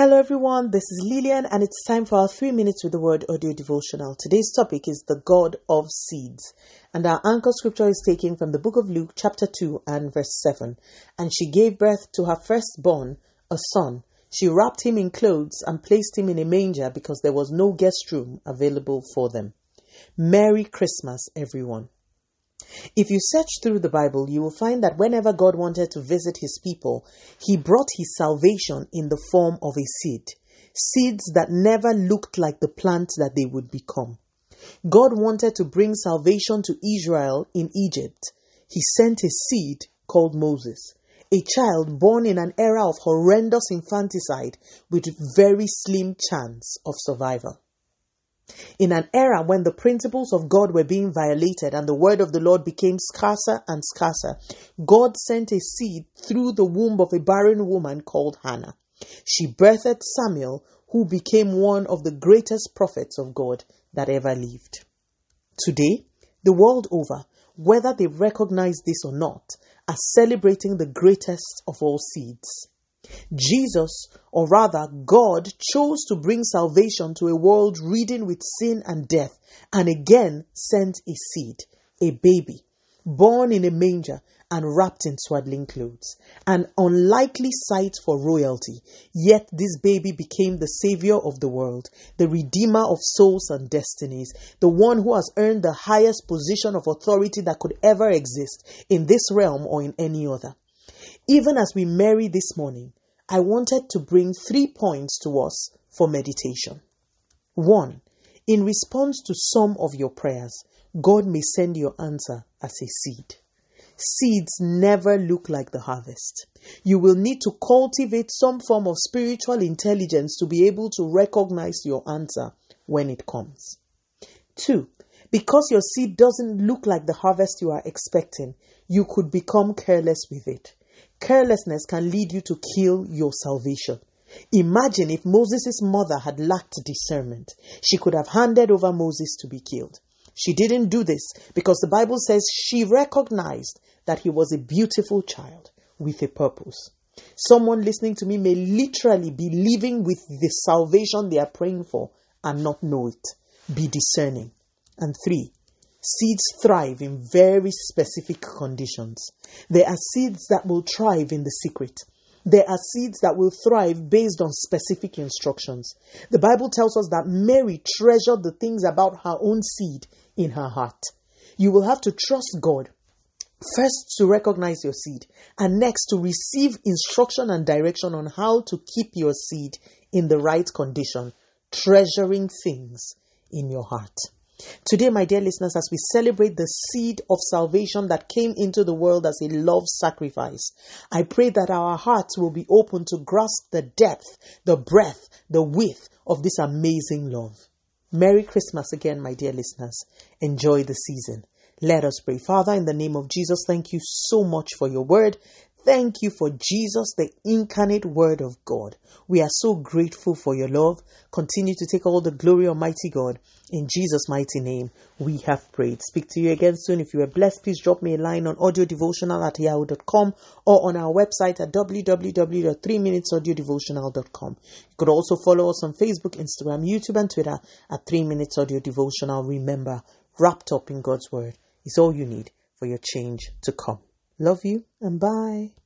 Hello everyone, this is Lillian and it's time for our 3 minutes with the word audio devotional. Today's topic is the God of seeds and our anchor scripture is taken from the book of Luke chapter 2 and verse 7. And she gave birth to her firstborn, a son. She wrapped him in clothes and placed him in a manger because there was no guest room available for them. Merry Christmas everyone. If you search through the Bible, you will find that whenever God wanted to visit his people, he brought his salvation in the form of a seed. Seeds that never looked like the plant that they would become. God wanted to bring salvation to Israel in Egypt. He sent a seed called Moses, a child born in an era of horrendous infanticide with very slim chance of survival. In an era when the principles of God were being violated and the word of the Lord became scarcer and scarcer, God sent a seed through the womb of a barren woman called Hannah. She birthed Samuel, who became one of the greatest prophets of God that ever lived. Today, the world over, whether they recognize this or not, are celebrating the greatest of all seeds. Jesus, or rather God, chose to bring salvation to a world ridden with sin and death, and again sent a seed, a baby, born in a manger and wrapped in swaddling clothes. An unlikely sight for royalty, yet this baby became the savior of the world, the redeemer of souls and destinies, the one who has earned the highest position of authority that could ever exist in this realm or in any other. Even as we marry this morning, I wanted to bring three points to us for meditation. One, in response to some of your prayers, God may send your answer as a seed. Seeds never look like the harvest. You will need to cultivate some form of spiritual intelligence to be able to recognize your answer when it comes. Two, because your seed doesn't look like the harvest you are expecting, you could become careless with it. Carelessness can lead you to kill your salvation. Imagine if Moses' mother had lacked discernment. She could have handed over Moses to be killed. She didn't do this because the Bible says she recognized that he was a beautiful child with a purpose. Someone listening to me may literally be living with the salvation they are praying for and not know it. Be discerning. And three, Seeds thrive in very specific conditions. There are seeds that will thrive in the secret. There are seeds that will thrive based on specific instructions. The Bible tells us that Mary treasured the things about her own seed in her heart. You will have to trust God first to recognize your seed and next to receive instruction and direction on how to keep your seed in the right condition, treasuring things in your heart. Today, my dear listeners, as we celebrate the seed of salvation that came into the world as a love sacrifice, I pray that our hearts will be open to grasp the depth, the breadth, the width of this amazing love. Merry Christmas again, my dear listeners. Enjoy the season. Let us pray. Father, in the name of Jesus, thank you so much for your word. Thank you for Jesus, the incarnate Word of God. We are so grateful for your love. Continue to take all the glory, Almighty God. In Jesus' mighty name, we have prayed. Speak to you again soon. If you are blessed, please drop me a line on audiodevotional at yahoo.com or on our website at www.3minutesaudiodevotional.com. You could also follow us on Facebook, Instagram, YouTube, and Twitter at 3 Minutes Audio Devotional. Remember, wrapped up in God's Word is all you need for your change to come. Love you and bye.